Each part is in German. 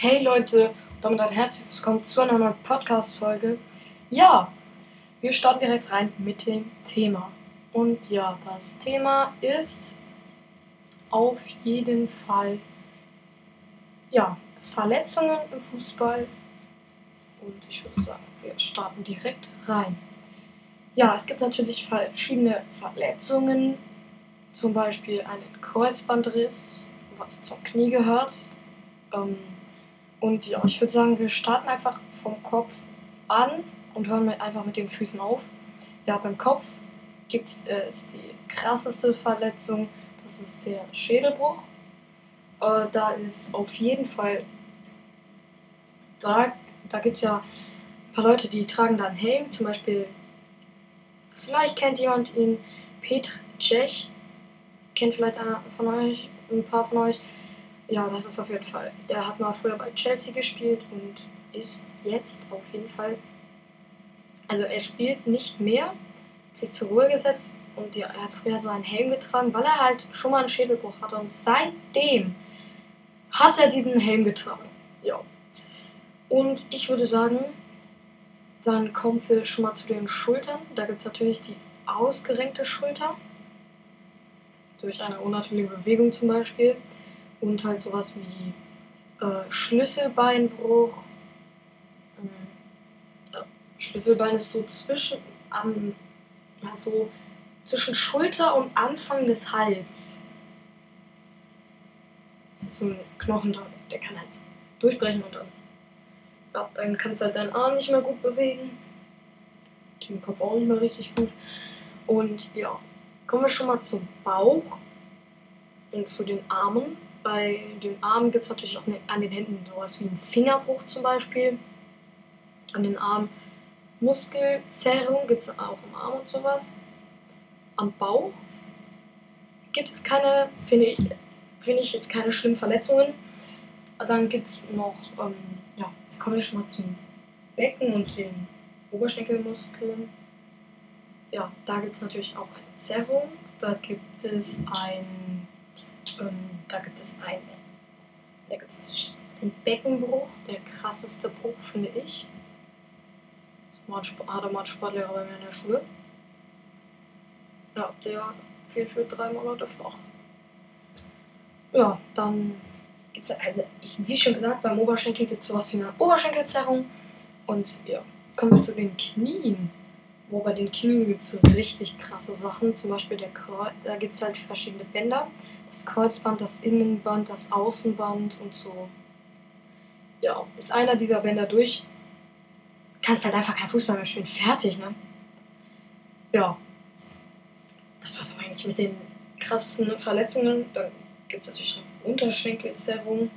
Hey Leute, damit ein herzliches Willkommen zu einer neuen Podcast-Folge. Ja, wir starten direkt rein mit dem Thema. Und ja, das Thema ist auf jeden Fall ja, Verletzungen im Fußball. Und ich würde sagen, wir starten direkt rein. Ja, es gibt natürlich verschiedene Verletzungen, zum Beispiel einen Kreuzbandriss, was zum Knie gehört. Ähm, und ja, ich würde sagen, wir starten einfach vom Kopf an und hören mit, einfach mit den Füßen auf. Ja, beim Kopf gibt es äh, die krasseste Verletzung, das ist der Schädelbruch. Äh, da ist auf jeden Fall, da, da gibt es ja ein paar Leute, die tragen da einen Helm, zum Beispiel, vielleicht kennt jemand ihn, Petr Cech, kennt vielleicht einer von euch, ein paar von euch. Ja, das ist auf jeden Fall. Er hat mal früher bei Chelsea gespielt und ist jetzt auf jeden Fall. Also er spielt nicht mehr, sich zur Ruhe gesetzt und ja, er hat früher so einen Helm getragen, weil er halt schon mal einen Schädelbruch hatte und seitdem hat er diesen Helm getragen. Ja. Und ich würde sagen, dann kommen wir schon mal zu den Schultern. Da gibt es natürlich die ausgerenkte Schulter. Durch eine unnatürliche Bewegung zum Beispiel und halt sowas wie äh, Schlüsselbeinbruch. Ähm, ja, Schlüsselbein ist so zwischen am ja so zwischen Schulter und Anfang des Hals. Das ist so ein Knochen da, der kann halt durchbrechen und dann ja, dann kannst du halt deinen Arm nicht mehr gut bewegen. Den Kopf auch nicht mehr richtig gut. Und ja, kommen wir schon mal zum Bauch und zu den Armen bei den Armen gibt es natürlich auch ne, an den Händen sowas wie einen Fingerbruch zum Beispiel. An den Armen Muskelzerrung gibt es auch im Arm und sowas. Am Bauch gibt es keine, finde ich, find ich jetzt keine schlimmen Verletzungen. Dann gibt es noch, ähm, ja, kommen wir schon mal zum Becken und den Oberschenkelmuskeln. Ja, da gibt es natürlich auch eine Zerrung. Da gibt es ein ähm, da gibt es einen, da gibt es den Beckenbruch, der krasseste Bruch, finde ich. Das hatte mal ein Sportlehrer bei mir in der Schule. Ja, der fiel für drei Monate flach. Ja, dann gibt es eine, ich, wie schon gesagt, beim Oberschenkel gibt es sowas wie eine Oberschenkelzerrung. Und ja, kommen wir zu den Knien. Wo bei den Knien gibt es richtig krasse Sachen. Zum Beispiel der Kreuz, da gibt es halt verschiedene Bänder. Das Kreuzband, das Innenband, das Außenband und so. Ja, ist einer dieser Bänder durch, kannst halt einfach kein Fußball mehr spielen. Fertig, ne? Ja. Das war's eigentlich mit den krassen Verletzungen. Dann gibt es natürlich noch Unterschenkelzerrung,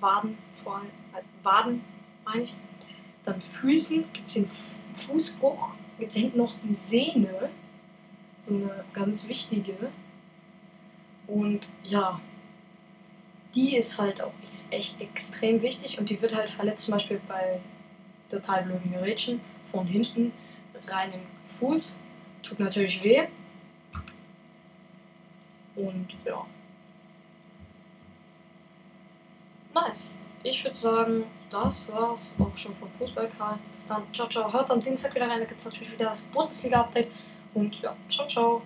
Waden vor allem, äh, Waden meine ich. Dann Füßen gibt es den Fußbruch Jetzt hängt noch die Sehne, so eine ganz wichtige. Und ja, die ist halt auch echt extrem wichtig und die wird halt verletzt, zum Beispiel bei total blöden Gerätschen von hinten rein im Fuß. Tut natürlich weh. Und ja. Nice ich würde sagen, das war's auch schon vom Fußballcast. Bis dann. Ciao, ciao. Hört am Dienstag wieder rein. Da gibt es natürlich wieder das Bundesliga-Update. Und ja, ciao, ciao.